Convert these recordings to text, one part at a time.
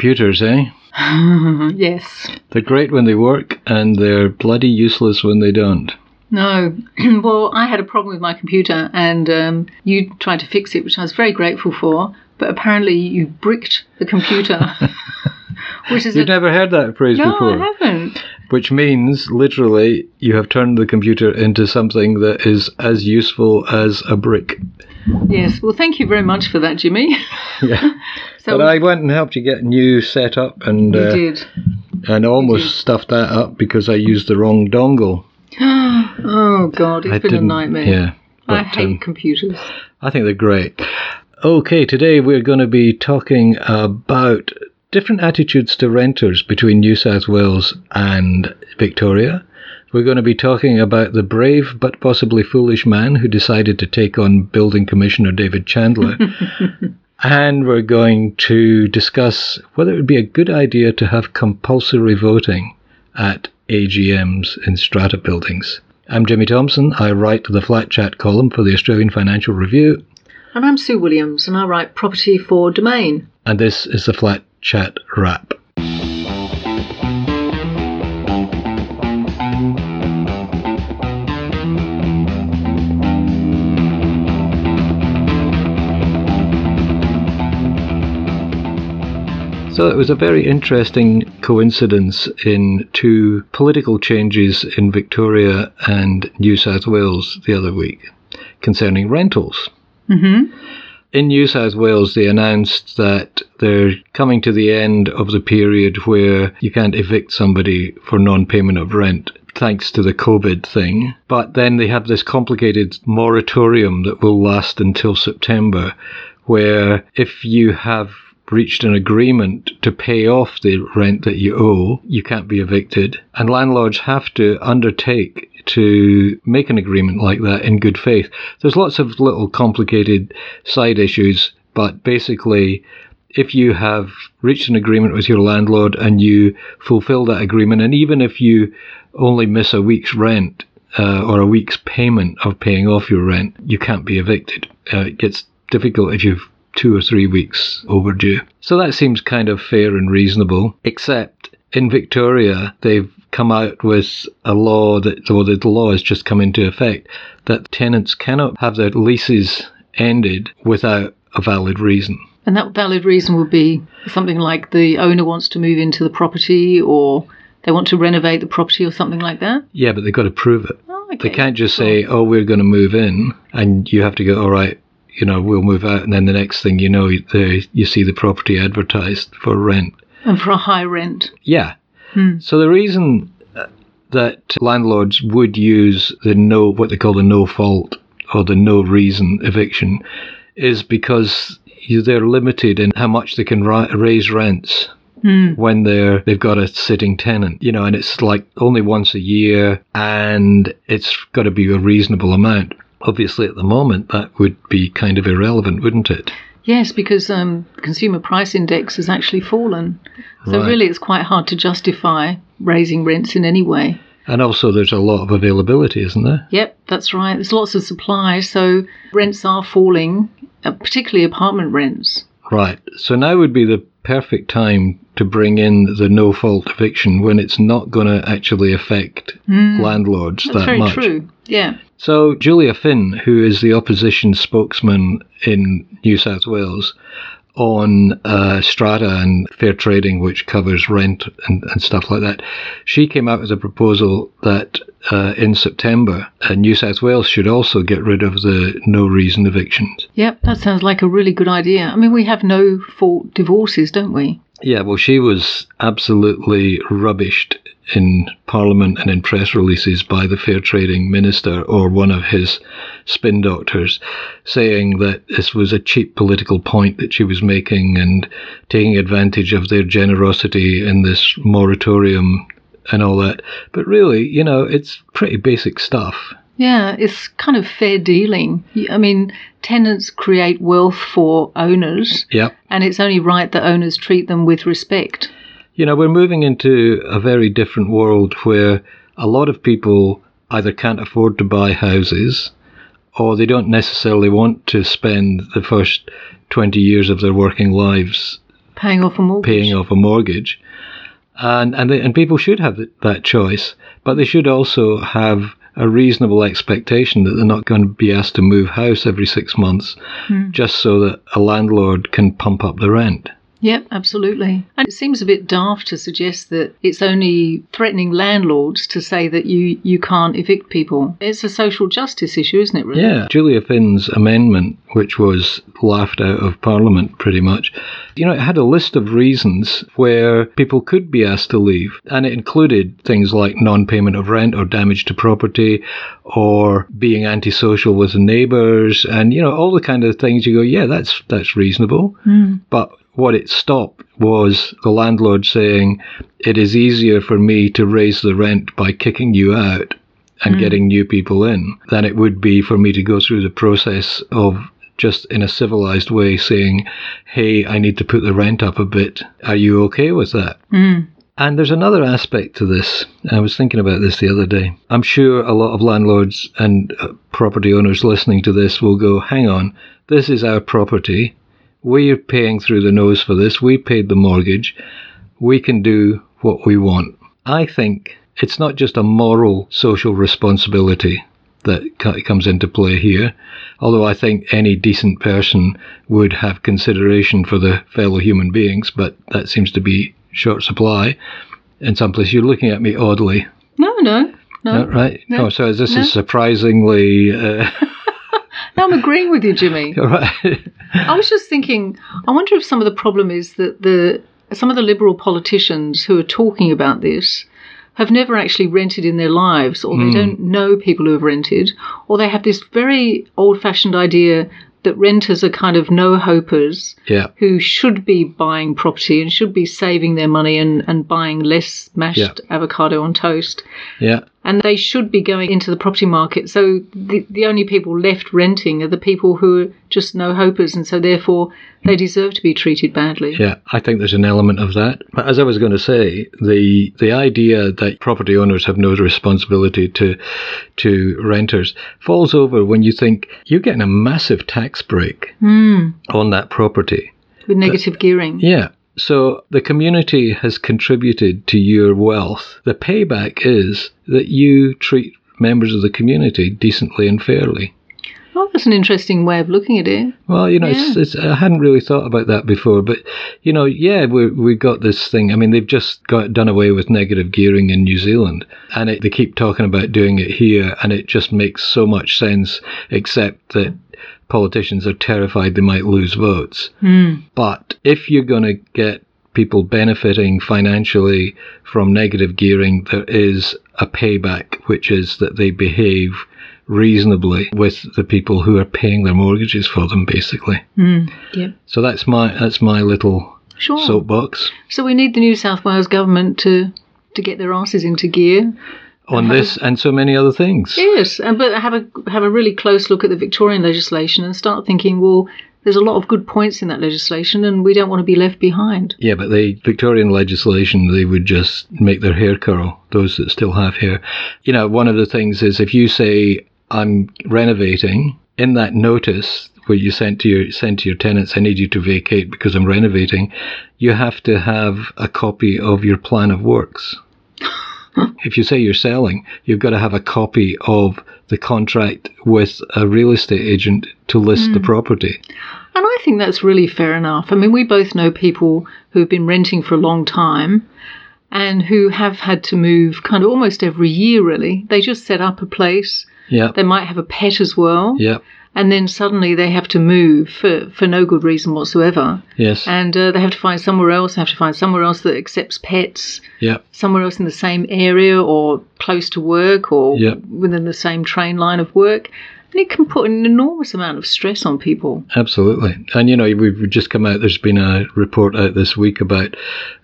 Computers, eh? yes. They're great when they work, and they're bloody useless when they don't. No. well, I had a problem with my computer, and um, you tried to fix it, which I was very grateful for. But apparently, you bricked the computer. which is You've a, never heard that phrase no, before. I haven't. Which means, literally, you have turned the computer into something that is as useful as a brick. Yes. Well, thank you very much for that, Jimmy. Yeah. So but I went and helped you get a new setup and you uh, did. and almost stuffed that up because I used the wrong dongle. oh God, it's I been a nightmare. Yeah. I hate um, computers. I think they're great. Okay, today we're going to be talking about different attitudes to renters between New South Wales and Victoria. We're going to be talking about the brave but possibly foolish man who decided to take on Building Commissioner David Chandler. and we're going to discuss whether it would be a good idea to have compulsory voting at AGMs in strata buildings. I'm Jimmy Thompson. I write the Flat Chat column for the Australian Financial Review, And I'm Sue Williams, and I write property for Domain. and this is the Flat Chat Wrap. So it was a very interesting coincidence in two political changes in Victoria and New South Wales the other week concerning rentals. Mm-hmm. In New South Wales, they announced that they're coming to the end of the period where you can't evict somebody for non payment of rent, thanks to the COVID thing. But then they have this complicated moratorium that will last until September, where if you have reached an agreement to pay off the rent that you owe, you can't be evicted. And landlords have to undertake to make an agreement like that in good faith. There's lots of little complicated side issues, but basically, if you have reached an agreement with your landlord and you fulfill that agreement, and even if you only miss a week's rent uh, or a week's payment of paying off your rent, you can't be evicted. Uh, it gets difficult if you've two or three weeks overdue. So that seems kind of fair and reasonable, except in Victoria, they've come out with a law that, or the law has just come into effect, that tenants cannot have their leases ended without a valid reason. And that valid reason would be something like the owner wants to move into the property or they want to renovate the property or something like that. Yeah, but they've got to prove it. Oh, okay. They can't just say, oh, we're going to move in, and you have to go, all right, you know, we'll move out, and then the next thing you know, you see the property advertised for rent. And for a high rent. Yeah. Hmm. So the reason uh, that landlords would use the no, what they call the no fault or the no reason eviction, is because they're limited in how much they can ri- raise rents Hmm. when they're they've got a sitting tenant, you know, and it's like only once a year, and it's got to be a reasonable amount. Obviously, at the moment, that would be kind of irrelevant, wouldn't it? Yes, because um, consumer price index has actually fallen. So Right. really, it's quite hard to justify raising rents in any way. And also, there's a lot of availability, isn't there? Yep, that's right. There's lots of supply, so rents are falling, uh, particularly apartment rents. Right. So now would be the perfect time to bring in the no fault eviction when it's not going to actually affect landlords That's that very much. true. Yeah. So Julia Finn, who is the opposition spokesman in New South Wales on uh, strata and fair trading, which covers rent and, and stuff like that, she came out with a proposal that uh, in September, uh, New South Wales should also get rid of the no reason evictions. Yep, that sounds like a really good idea. I mean, we have no fault divorces, don't we? Yeah, well, she was absolutely rubbished in Parliament and in press releases by the Fair Trading Minister or one of his spin doctors, saying that this was a cheap political point that she was making and taking advantage of their generosity in this moratorium and all that. But really, you know, it's pretty basic stuff. Yeah, it's kind of fair dealing. I mean, tenants create wealth for owners, Yep. and it's only right that owners treat them with respect. You know, we're moving into a very different world where a lot of people either can't afford to buy houses or they don't necessarily want to spend the first 20 years of their working lives Paying off a mortgage. paying off a mortgage, and and they, and people should have that choice, but they should also have a reasonable expectation that they're not going to be asked to move house every six months, hmm. just so that a landlord can pump up the rent. Yep, absolutely. And it seems a bit daft to suggest that it's only threatening landlords to say that you, you can't evict people. It's a social justice issue, isn't it, really? Yeah, Julia Finn's amendment, which was laughed out of Parliament pretty much, you know, it had a list of reasons where people could be asked to leave, and it included things like non payment of rent or damage to property or being antisocial with the neighbours and, you know, all the kind of things you go, yeah, that's, that's reasonable. Hmm. But what it stopped was the landlord saying, it is easier for me to raise the rent by kicking you out and getting new people in than it would be for me to go through the process of just in a civilized way saying, hey, I need to put the rent up a bit. Are you okay with that? And there's another aspect to this. I was thinking about this the other day. I'm sure a lot of landlords and uh, property owners listening to this will go, hang on, this is our property. We're paying through the nose for this. We paid the mortgage. We can do what we want. I think it's not just a moral social responsibility that comes into play here, although I think any decent person would have consideration for the fellow human beings, but that seems to be short supply in some place, You're looking at me oddly, No, no, no. right? No. Oh, so this No. is surprisingly. Uh, No, I'm agreeing with you, Jimmy. all right. I was just thinking, I wonder if some of the problem is that the some of the liberal politicians who are talking about this have never actually rented in their lives, or they hmm. don't know people who have rented, or they have this very old fashioned idea that renters are kind of no hopers yeah. who should be buying property and should be saving their money and, and buying less mashed Yeah. avocado on toast. Yeah. And they should be going into the property market. So the, the only people left renting are the people who are just no hopers, and so therefore they deserve to be treated badly. Yeah, I think there's an element of that. But as I was going to say, the the idea that property owners have no responsibility to to renters falls over when you think you're getting a massive tax break Hmm. on that property. With negative gearing. Yeah. So the community has contributed to your wealth. The payback is that you treat members of the community decently and fairly. Oh, that's an interesting way of looking at it. Well, you know, it's, it's, I hadn't really thought about that before, but you know, yeah, we we got this thing. I mean, they've just got done away with negative gearing in New Zealand, and it, they keep talking about doing it here, and it just makes so much sense. Except that politicians are terrified they might lose votes. Hmm. But if you're going to get people benefiting financially from negative gearing, there is a payback, which is that they behave reasonably with the people who are paying their mortgages for them, basically. Hmm. Yep. So that's my that's my little Sure. soapbox So we need the New South Wales government to to get their asses into gear. On this and so many other things. Yes, and but have a have a really close look at the Victorian legislation and start thinking, well, there's a lot of good points in that legislation, and we don't want to be left behind. Yeah, but the Victorian legislation, they would just make their hair curl, those that still have hair. You know, one of the things is if you say, I'm renovating, in that notice where you send to your send to your tenants, I need you to vacate because I'm renovating, you have to have a copy of your plan of works. If you say you're selling, you've got to have a copy of the contract with a real estate agent to list the mm. property. And I think that's really fair enough. I mean, we both know people who've been renting for a long time and who have had to move kind of almost every year, really. They just set up a place, Yeah. they might have a pet as well, Yeah. And then suddenly they have to move for, for no good reason whatsoever. Yes. And uh, they have to find somewhere else, they have to find somewhere else that accepts pets, Yeah. somewhere else in the same area or close to work or Yep. within the same train line of work. And it can put an enormous amount of stress on people. Absolutely. And, you know, we've just come out, there's been a report out this week about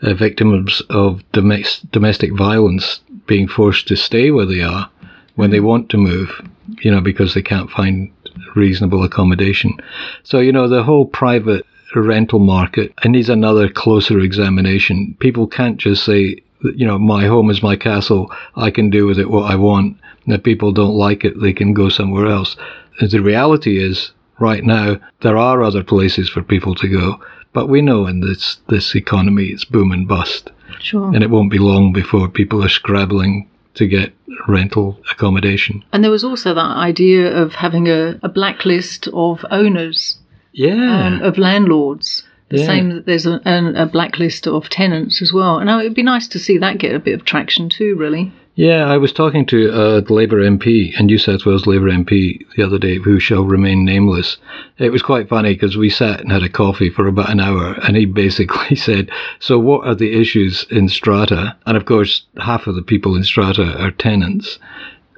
uh, victims of domestic, domestic violence being forced to stay where they are when they want to move, you know, because they can't find reasonable accommodation. So, you know, the whole private rental market it needs another closer examination. People can't just say, you know, my home is my castle, I can do with it what I want. And if people don't like it, they can go somewhere else. The reality is, right now, there are other places for people to go, But we know in this this economy, it's boom and bust, Sure. and it won't be long before people are scrabbling to get rental accommodation. And there was also that idea of having a, a blacklist of owners, Yeah, um, of landlords. The Yeah. same that there's a, a blacklist of tenants as well. And oh, it'd be nice to see that get a bit of traction too, really. Yeah, I was talking to a Labour MP, a New South Wales Labour MP, the other day, who shall remain nameless. It was quite funny because we sat and had a coffee for about an hour, and he basically said, "So, what are the issues in Strata?" And of course, half of the people in Strata are tenants,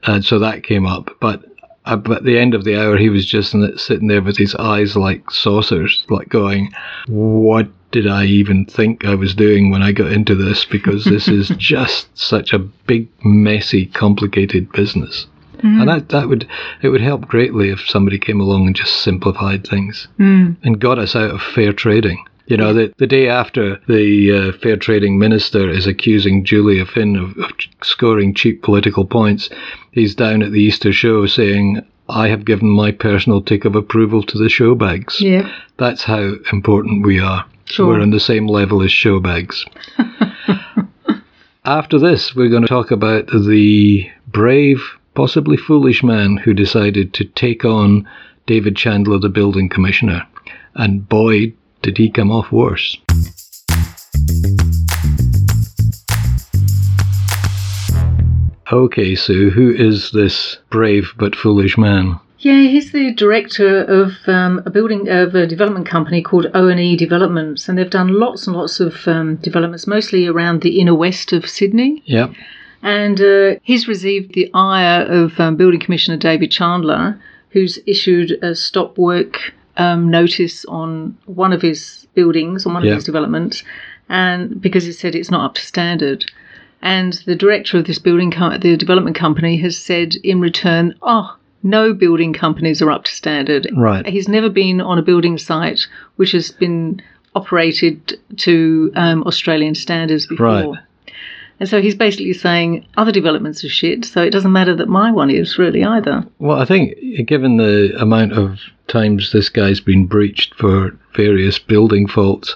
and so that came up. But uh, at the end of the hour, he was just sitting there with his eyes like saucers, like going, "What did I even think I was doing when I got into this? Because this is just such a big, messy, complicated business." And that, that would it would help greatly if somebody came along and just simplified things and got us out of fair trading. You know, the, the day after the uh, fair trading minister is accusing Julia Finn of, of scoring cheap political points, he's down at the Easter show saying, I have given my personal tick of approval to the show bags. Yeah. That's how important we are. Sure. We're on the same level as showbags. After this, we're going to talk about the brave, possibly foolish man who decided to take on David Chandler, the building commissioner. And boy, did he come off worse. Okay, Sue, who is this brave but foolish man? Yeah, he's the director of um, a building of a development company called O and E Developments, and they've done lots and lots of um, developments, mostly around the inner west of Sydney. Yep. And uh, he's received the ire of um, Building Commissioner David Chandler, who's issued a stop work um, notice on one of his buildings, on one Yeah. of his developments, and because he said it's not up to standard. And the director of this building, co- the development company, has said in return, "Oh, no building companies are up to standard." Right. He's never been on a building site which has been operated to um, Australian standards before. Right. And so he's basically saying other developments are shit, so it doesn't matter that my one is really either. Well, I think given the amount of times this guy's been breached for various building faults,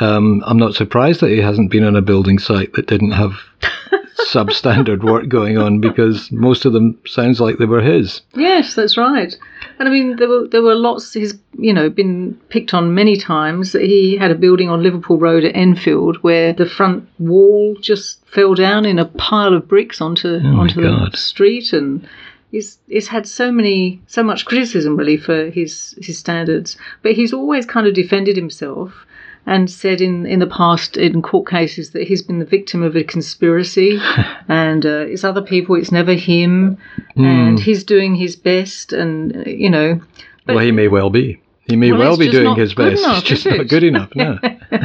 um, I'm not surprised that he hasn't been on a building site that didn't have substandard work going on because most of them sounds like they were his. Yes, that's right. And I mean, there were there were lots. He's you know been picked on many times. He had a building on Liverpool Road at Enfield where the front wall just fell down in a pile of bricks onto oh my onto God. the street, and he's he's had so many so much criticism really for his his standards. But he's always kind of defended himself. And said in, in the past in court cases that he's been the victim of a conspiracy, and uh, it's other people, it's never him, and he's doing his best, and you know, well, he may well be. He may Well, well, be doing his best. enough, it's just is not good enough. No.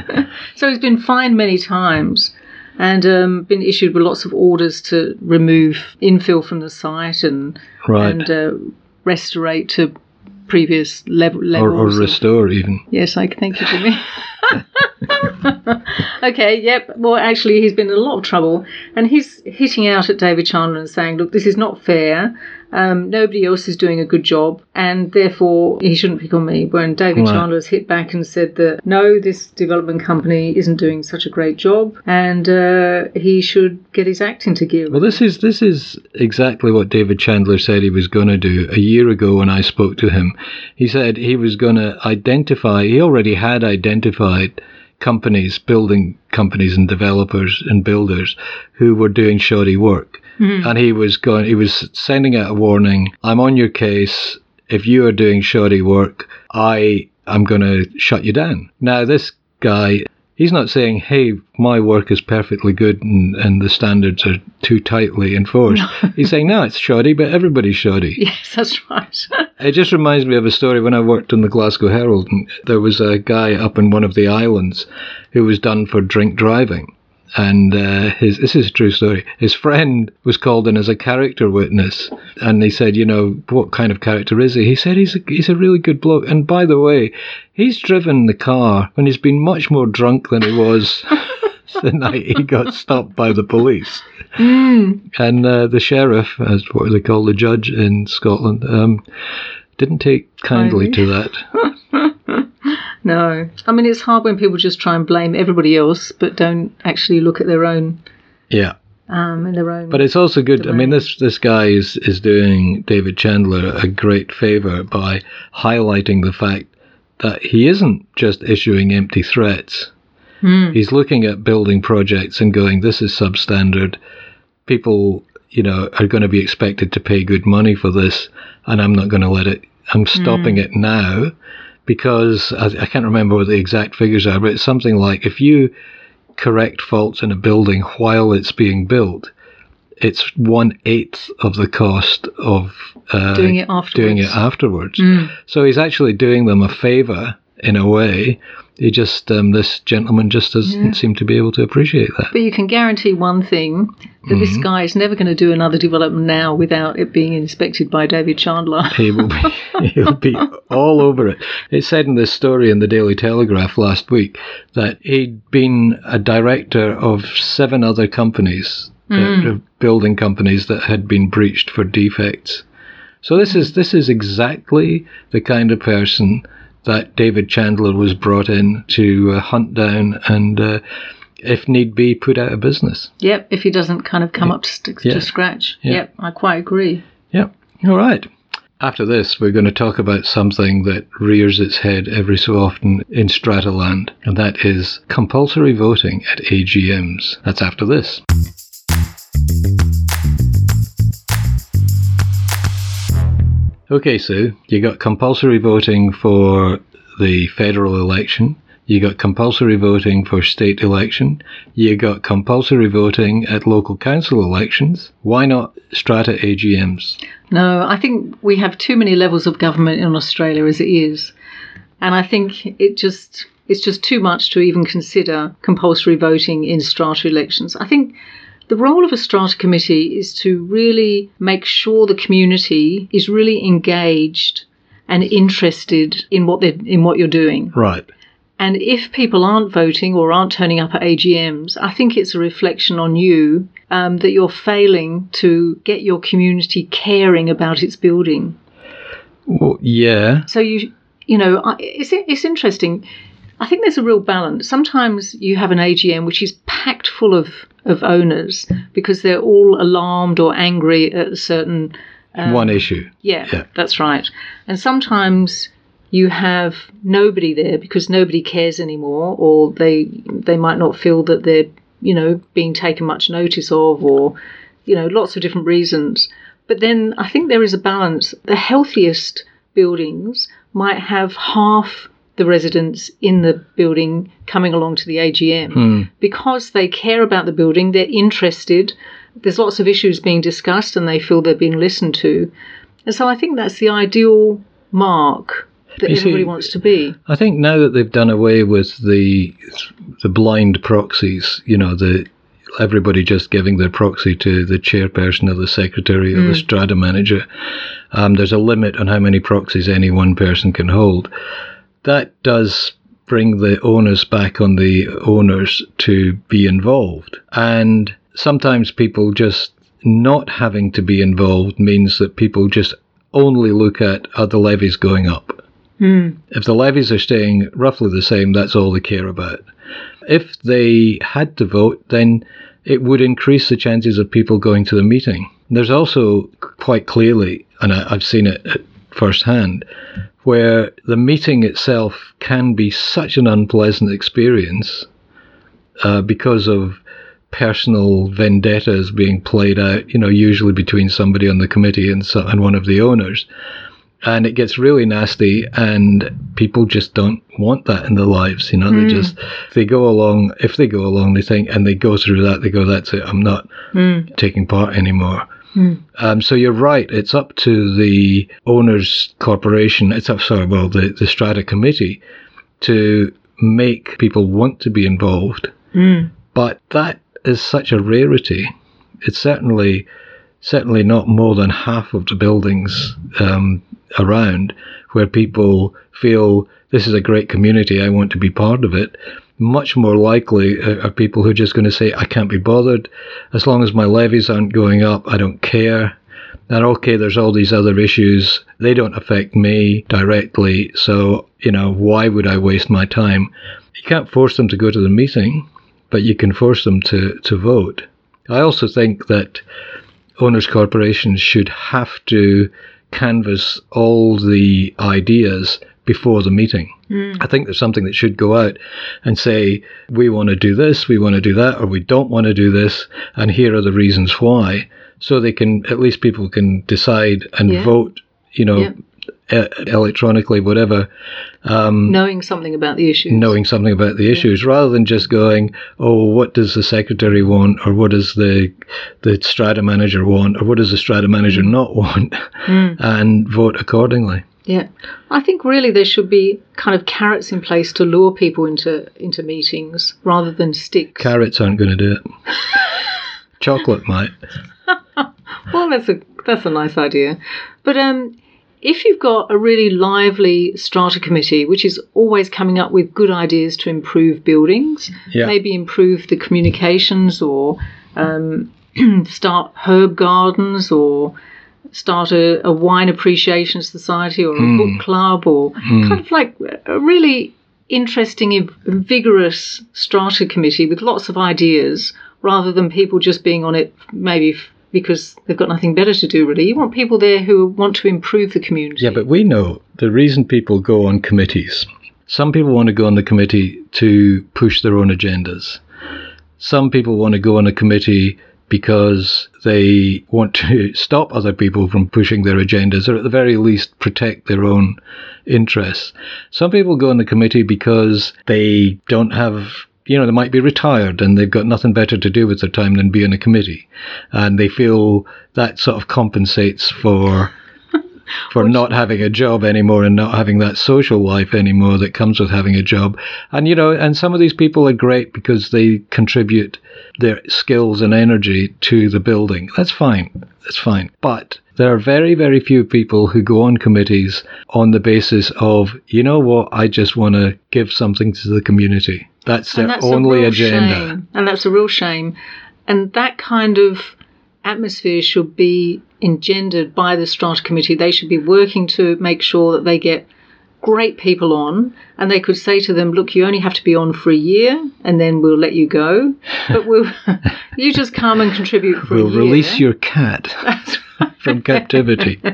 so he's been fined many times and um, been issued with lots of orders to remove infill from the site and Right. and uh, restorate to previous level or, levels. or of- restore even. Yes, I thank you, Jimmy. okay, yep. Well, actually, he's been in a lot of trouble, and he's hitting out at David Chandler and saying, "Look, this is not fair. Um, nobody else is doing a good job, and therefore he shouldn't pick on me." When David Right. Chandler's hit back and said that no, this development company isn't doing such a great job, and uh, he should get his act into gear. Well, this is this is exactly what David Chandler said he was going to do a year ago when I spoke to him. He said he was going to identify. He already had identified companies, building companies, and developers and builders who were doing shoddy work, hmm. and he was going. He was sending out a warning. I'm on your case. If you are doing shoddy work, I am going to shut you down. Now, this guy He's not saying, hey, my work is perfectly good and, and the standards are too tightly enforced. He's saying, no, it's shoddy, but everybody's shoddy. yes, that's right. It just reminds me of a story when I worked on the Glasgow Herald. And there was a guy up in one of the islands who was done for drink driving. And uh, his this is a true story. His friend was called in as a character witness, and they said, you know, what kind of character is he? He said he's a, he's a really good bloke. And by the way, he's driven the car when he's been much more drunk than he was the night he got stopped by the police. And uh, the sheriff, as what they call the judge in Scotland, um, didn't take kindly Kindly. to that. No. I mean, it's hard when people just try and blame everybody else, but don't actually look at their own, Yeah. um, in their own. But it's also good. I mean, this this guy is is doing David Chandler a great favor by highlighting the fact that he isn't just issuing empty threats. Hmm. He's looking at building projects and going, "This is substandard. People, you know, are going to be expected to pay good money for this, and I'm not going to let it. I'm stopping it now." Because I, I can't remember what the exact figures are, but it's something like if you correct faults in a building while it's being built, it's one eighth of the cost of uh, Doing it afterwards. Doing it afterwards. Mm. So he's actually doing them a favour in a way. He just um, this gentleman just doesn't Yeah. seem to be able to appreciate that. But you can guarantee one thing that this Mm-hmm. guy is never going to do another development now without it being inspected by David Chandler. He will be he'll be all over it. It said in this story in the Daily Telegraph last week that he'd been a director of seven other companies, Mm. uh, building companies that had been breached for defects. So this is this is exactly the kind of person that David Chandler was brought in to uh, hunt down and, uh, if need be, put out of business. Yep, if he doesn't kind of come up to, st- Yeah. to scratch. Yeah. Yep, I quite agree. Yep. All right. After this, we're going to talk about something that rears its head every so often in Strataland, and that is compulsory voting at AGMs. That's after this. Okay, Sue, you got compulsory voting for the federal election. You got compulsory voting for state election. You got compulsory voting at local council elections. Why not strata AGMs? No, I think we have too many levels of government in Australia as it is. And I think it just it's just too much to even consider compulsory voting in strata elections. I think the role of a strata committee is to really make sure the community is really engaged and interested in what they in what you're doing. Right. And if people aren't voting or aren't turning up at AGMs, I think it's a reflection on you um, that you're failing to get your community caring about its building. Well, yeah. So you, you know, I- it's it's interesting. I think there's a real balance. Sometimes you have an AGM which is packed full of of owners because they're all alarmed or angry at a certain um, One issue. yeah, Yeah. that's right. And sometimes you have nobody there because nobody cares anymore, or they they might not feel that they're you know being taken much notice of, or you know lots of different reasons. But then I think there is a balance. The healthiest buildings might have half the residents in the building coming along to the AGM because they care about the building, they're interested, there's lots of issues being discussed, and they feel they're being listened to. And so I think that's the ideal mark that You see- everybody wants to be. I think now that they've done away with the the blind proxies, you know, the everybody just giving their proxy to the chairperson or the secretary or the strata manager, um, there's a limit on how many proxies any one person can hold. That does bring the onus back on the owners to be involved. And sometimes people just not having to be involved means that people just only look at are the levies going up. Hmm. If the levies are staying roughly the same, that's all they care about. If they had to vote, then it would increase the chances of people going to the meeting. There's also quite clearly, and I, I've seen it at firsthand, where the meeting itself can be such an unpleasant experience uh, because of personal vendettas being played out, you know, usually between somebody on the committee and, so, and one of the owners. And it gets really nasty and people just don't want that in their lives you know? They just they go along if they go along they think and they go through that they go that's it i'm not taking part anymore um, so you're right. It's up to the owners corporation it's up sorry well the, the strata committee to make people want to be involved. But that is such a rarity. It's certainly certainly not more than half of the buildings um, around where people feel this is a great community, I want to be part of it. Much more likely are, are people who are just going to say, I can't be bothered. As long as my levies aren't going up, I don't care. And okay, there's all these other issues. They don't affect me directly. So, you know, why would I waste my time? You can't force them to go to the meeting, but you can force them to, to vote. I also think that owners' corporations should have to canvass all the ideas before the meeting. Mm. I think there's something that should go out and say, we want to do this, we want to do that, or we don't want to do this, and here are the reasons why. So they can, at least people can decide and yeah. vote, you know, yeah. e- electronically, whatever. Um, knowing something about the issues. Knowing something about the issues, yeah. rather than just going, oh, what does the secretary want, or what does the the strata manager want, or what does the strata manager mm. not want, mm. and vote accordingly. Yeah, I think really there should be kind of carrots in place to lure people into into meetings rather than sticks. Carrots aren't going to do it. Chocolate might. well, that's a that's a nice idea, but um, if you've got a really lively strata committee, which is always coming up with good ideas to improve buildings, yeah. maybe improve the communications or um, start herb gardens or start a, a wine appreciation society or a mm. book club or mm. kind of like a really interesting, vigorous strata committee with lots of ideas rather than people just being on it maybe because they've got nothing better to do, really. You want people there who want to improve the community. Yeah, but we know the reason people go on committees. Some people want to go on the committee to push their own agendas. Some people want to go on a committee because they want to stop other people from pushing their agendas or at the very least protect their own interests. Some people go on the committee because they don't have you know, they might be retired and they've got nothing better to do with their time than be in a committee. And they feel that sort of compensates for for not having a job anymore and not having that social life anymore that comes with having a job. And, you know, and some of these people are great because they contribute their skills and energy to the building. That's fine. That's fine. But there are very, very few people who go on committees on the basis of, you know what, I just want to give something to the community. That's their that's only agenda. Shame. And that's a real shame. And that kind of atmosphere should be engendered by the Strata Committee. They should be working to make sure that they get great people on and they could say to them look you only have to be on for a year and then we'll let you go. But we'll you just come and contribute for we'll a year. release your cat from captivity.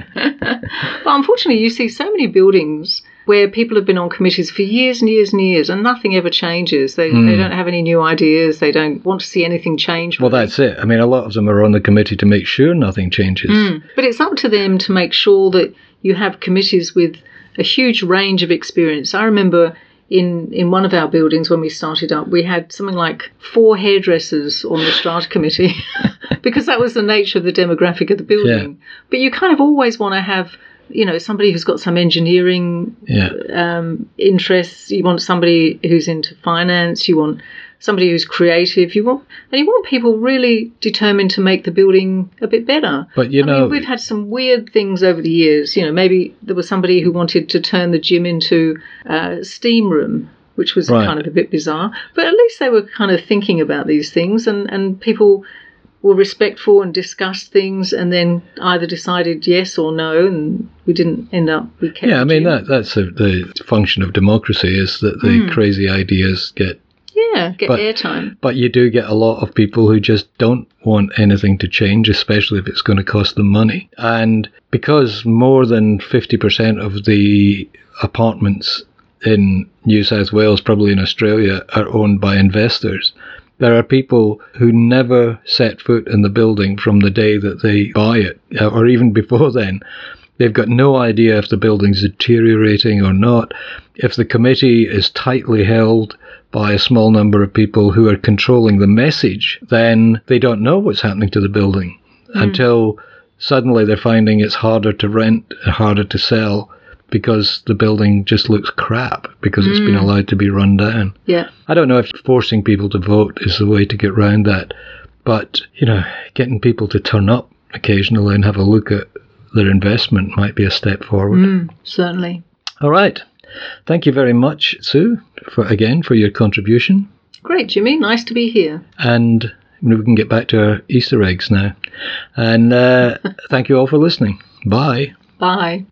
Well unfortunately you see so many buildings where people have been on committees for years and years and years and nothing ever changes. They, mm. they don't have any new ideas. They don't want to see anything change. Well, that's it. I mean, a lot of them are on the committee to make sure nothing changes. Mm. But it's up to them to make sure that you have committees with a huge range of experience. I remember in in one of our buildings when we started up, we had something like four hairdressers on the strata committee because that was the nature of the demographic of the building. Yeah. But you kind of always want to have you know somebody who's got some engineering yeah. um, interests. You want somebody who's into finance. You want somebody who's creative. You want and you want people really determined to make the building a bit better. But you I know, mean, we've had some weird things over the years. You know, maybe there was somebody who wanted to turn the gym into a steam room. Which was right. kind of a bit bizarre, but at least they were kind of thinking about these things, and, and people were respectful and discussed things and then either decided yes or no and we didn't end up we kept yeah i mean that that's a, the function of democracy is that the mm. crazy ideas get yeah get but, airtime but you do get a lot of people who just don't want anything to change especially if it's going to cost them money and because more than 50% of the apartments in New South Wales, probably in Australia, are owned by investors. There are people who never set foot in the building from the day that they buy it, uh, or even before then. They've got no idea if the building's deteriorating or not. If the committee is tightly held by a small number of people who are controlling the message, then they don't know what's happening to the building mm. until suddenly they're finding it's harder to rent, and harder to sell, because the building just looks crap because mm. it's been mm. allowed to be run down. Yeah. I don't know if forcing people to vote is the way to get around that, but you know, getting people to turn up occasionally and have a look at their investment might be a step forward. Mm, certainly. All right. Thank you very much, Sue, for again for your contribution. Great, Jimmy. Nice to be here. And we can get back to our Easter eggs now. And uh, thank you all for listening. Bye. Bye.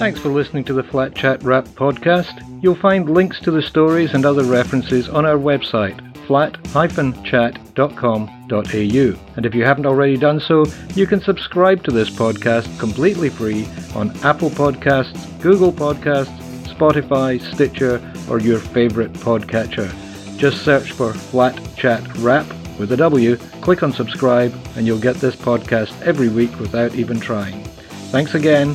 Thanks for listening to the Flat Chat Wrap podcast. You'll find links to the stories and other references on our website, flat-chat.com.au. And if you haven't already done so, you can subscribe to this podcast completely free on Apple Podcasts, Google Podcasts, Spotify, Stitcher, or your favorite podcatcher. Just search for Flat Chat Wrap with a W, click on subscribe, and you'll get this podcast every week without even trying. Thanks again.